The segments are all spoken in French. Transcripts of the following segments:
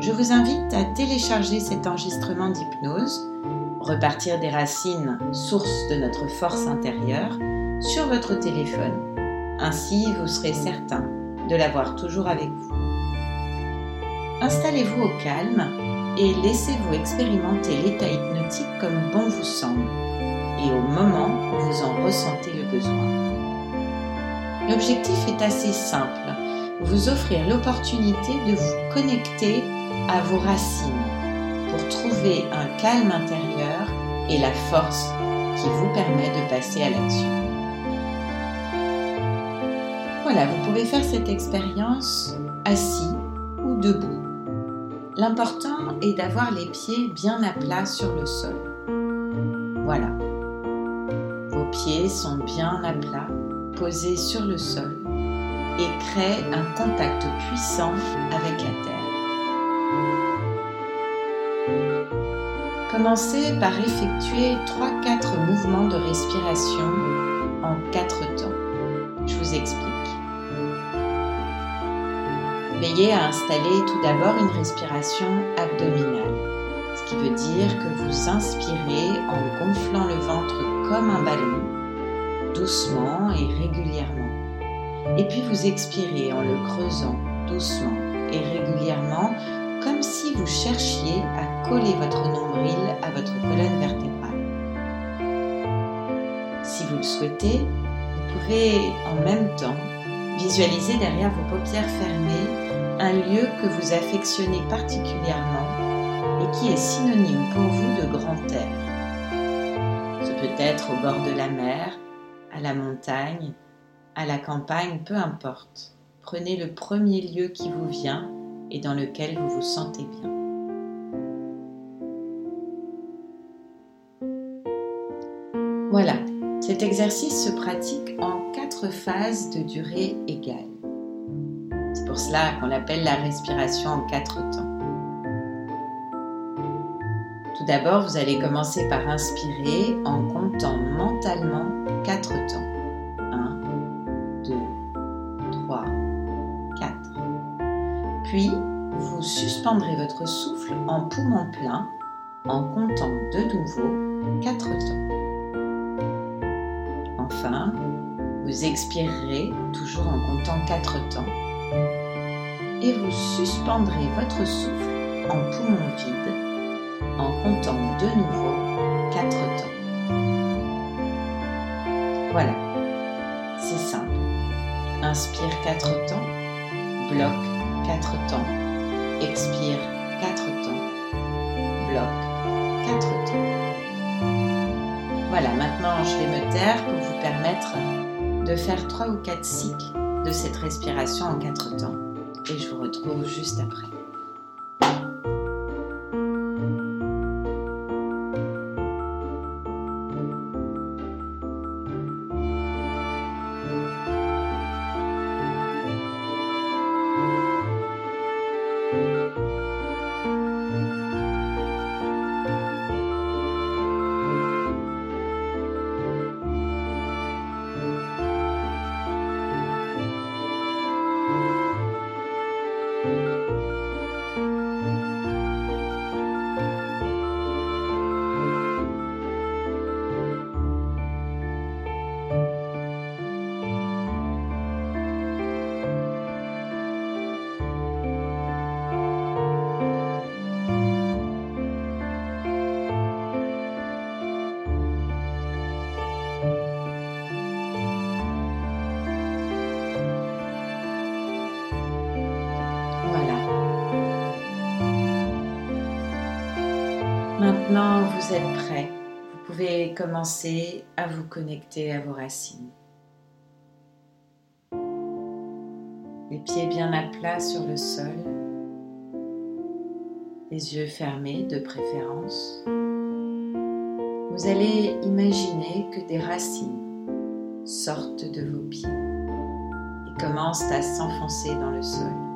Je vous invite à télécharger cet enregistrement d'hypnose, repartir des racines, source de notre force intérieure, sur votre téléphone. Ainsi, vous serez certain de l'avoir toujours avec vous. Installez-vous au calme et laissez-vous expérimenter l'état hypnotique comme bon vous semble et au moment où vous en ressentez le besoin. L'objectif est assez simple, vous offrir l'opportunité de vous connecter à vos racines pour trouver un calme intérieur et la force qui vous permet de passer à l'action. Voilà, vous pouvez faire cette expérience assis ou debout. L'important est d'avoir les pieds bien à plat sur le sol. Voilà. Vos pieds sont bien à plat, posés sur le sol et créent un contact puissant avec la terre. Commencez par effectuer 3-4 mouvements de respiration en 4 temps. Je vous explique. Veillez à installer tout d'abord une respiration abdominale, ce qui veut dire que vous inspirez en gonflant le ventre comme un ballon, doucement et régulièrement. Et puis vous expirez en le creusant doucement et régulièrement comme si vous cherchiez à coller votre nombril à votre colonne vertébrale. Si vous le souhaitez, vous pouvez en même temps visualiser derrière vos paupières fermées un lieu que vous affectionnez particulièrement et qui est synonyme pour vous de grand air. Ce peut être au bord de la mer, à la montagne, à la campagne, peu importe. Prenez le premier lieu qui vous vient et dans lequel vous vous sentez bien. Voilà, cet exercice se pratique en quatre phases de durée égale. C'est pour cela qu'on l'appelle la respiration en quatre temps. Tout d'abord, vous allez commencer par inspirer en comptant mentalement quatre temps. Puis, vous suspendrez votre souffle en poumon plein en comptant de nouveau quatre temps. Enfin, vous expirerez toujours en comptant quatre temps et vous suspendrez votre souffle en poumon vide en comptant de nouveau quatre temps. Voilà, c'est simple. Inspire quatre temps, bloque 4 temps, expire 4 temps, bloque 4 temps. Voilà, maintenant je vais me taire pour vous permettre de faire 3 ou 4 cycles de cette respiration en 4 temps et je vous retrouve juste après. Maintenant, vous êtes prêt. Vous pouvez commencer à vous connecter à vos racines. Les pieds bien à plat sur le sol. les yeux fermés de préférence, vous allez imaginer que des racines sortent de vos pieds et commencent à s'enfoncer dans le sol.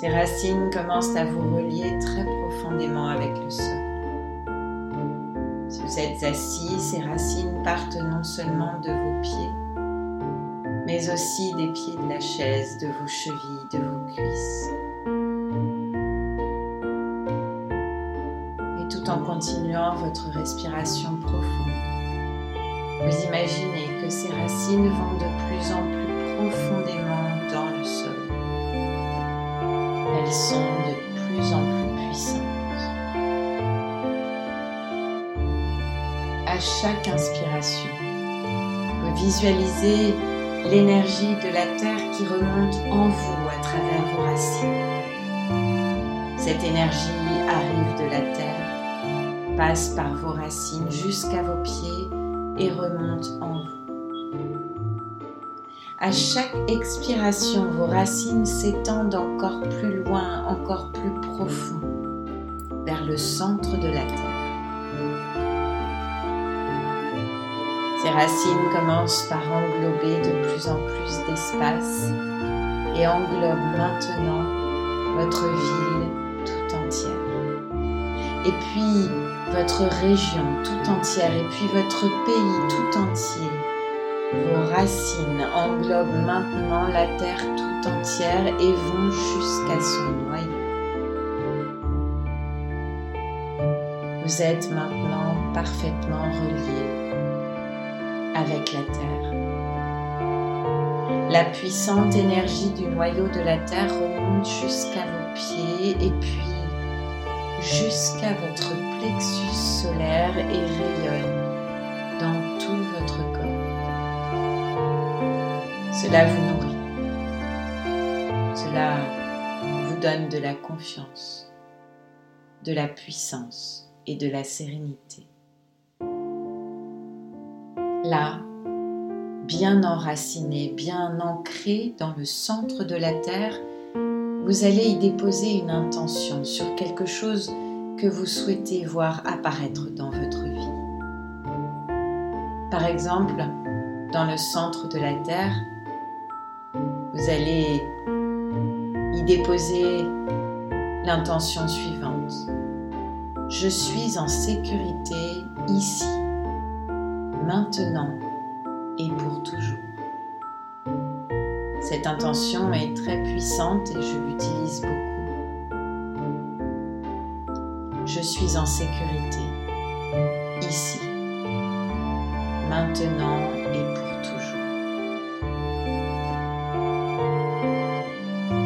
Ces racines commencent à vous relier très profondément avec le sol. Si vous êtes assis, ces racines partent non seulement de vos pieds, mais aussi des pieds de la chaise, de vos chevilles, de vos cuisses. Et tout en continuant votre respiration profonde, vous imaginez que ces racines vont de plus en plus profondément sont de plus en plus puissantes. À chaque inspiration, vous visualisez l'énergie de la Terre qui remonte en vous à travers vos racines. Cette énergie arrive de la Terre, passe par vos racines jusqu'à vos pieds et remonte en vous. À chaque expiration, vos racines s'étendent encore plus loin, encore plus profond, vers le centre de la Terre. Ces racines commencent par englober de plus en plus d'espace et englobent maintenant votre ville tout entière. Et puis votre région tout entière, et puis votre pays tout entier vos racines englobent maintenant la terre tout entière et vont jusqu'à son noyau. Vous êtes maintenant parfaitement relié avec la terre. La puissante énergie du noyau de la terre remonte jusqu'à vos pieds et puis jusqu'à votre plexus solaire et rayonne Cela vous nourrit. Cela vous donne de la confiance, de la puissance et de la sérénité. Là, bien enraciné, bien ancré dans le centre de la Terre, vous allez y déposer une intention sur quelque chose que vous souhaitez voir apparaître dans votre vie. Par exemple, dans le centre de la Terre, vous allez y déposer l'intention suivante. Je suis en sécurité ici, maintenant et pour toujours. Cette intention est très puissante et je l'utilise beaucoup. Je suis en sécurité ici, maintenant et pour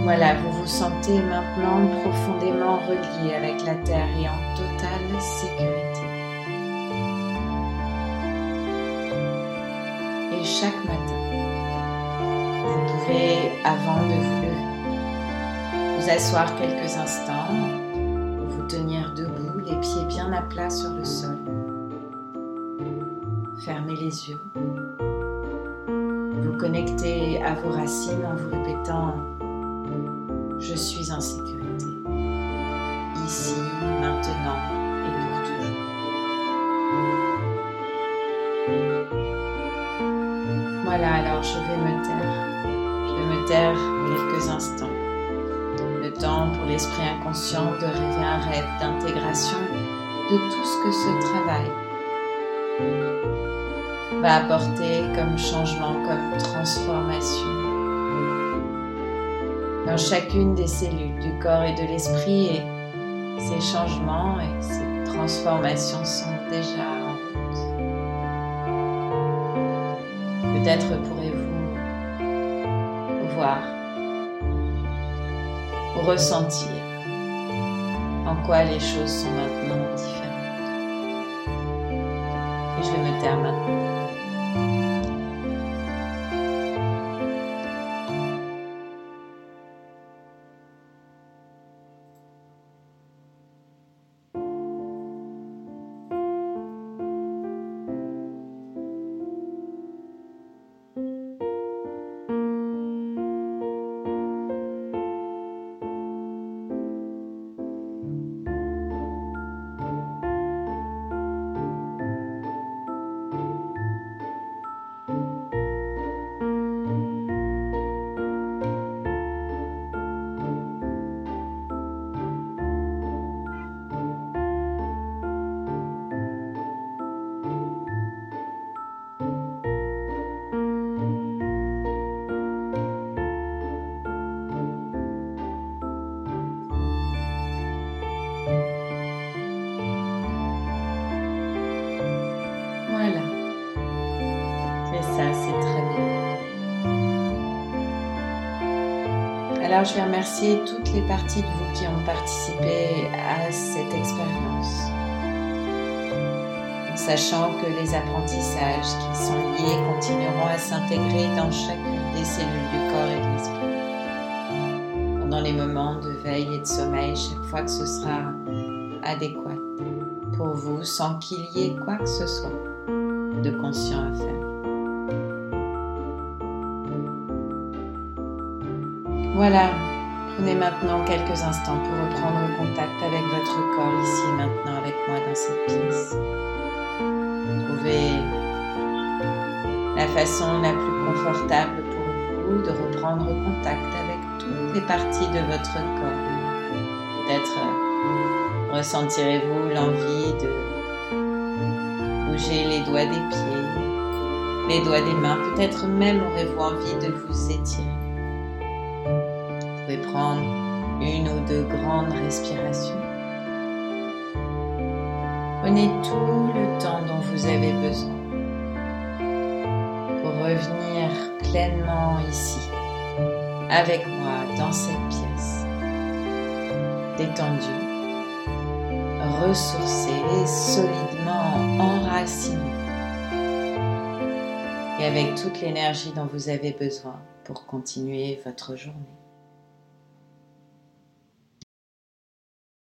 Voilà, vous vous sentez maintenant profondément relié avec la Terre et en totale sécurité. Et chaque matin, vous pouvez, avant de vous lever, vous asseoir quelques instants, vous tenir debout, les pieds bien à plat sur le sol. Fermez les yeux. Vous connectez à vos racines en vous répétant je suis en sécurité, ici, maintenant et pour toujours. Voilà, alors je vais me taire. Je vais me taire quelques instants. Le temps pour l'esprit inconscient de rêver un rêve d'intégration de tout ce que ce travail va apporter comme changement, comme transformation dans chacune des cellules du corps et de l'esprit et ces changements et ces transformations sont déjà en route. Peut-être pourrez-vous voir ou ressentir en quoi les choses sont maintenant différentes. Et je vais me taire maintenant. Je vais remercier toutes les parties de vous qui ont participé à cette expérience, en sachant que les apprentissages qui sont liés continueront à s'intégrer dans chacune des cellules du corps et de l'esprit. Pendant les moments de veille et de sommeil, chaque fois que ce sera adéquat pour vous, sans qu'il y ait quoi que ce soit de conscient à faire. Voilà, prenez maintenant quelques instants pour reprendre contact avec votre corps ici maintenant avec moi dans cette pièce. Trouvez la façon la plus confortable pour vous de reprendre contact avec toutes les parties de votre corps. Peut-être euh, ressentirez-vous l'envie de bouger les doigts des pieds, les doigts des mains, peut-être même aurez-vous envie de vous étirer une ou deux grandes respirations. Prenez tout le temps dont vous avez besoin pour revenir pleinement ici, avec moi dans cette pièce, détendu, ressourcé et solidement enraciné, et avec toute l'énergie dont vous avez besoin pour continuer votre journée.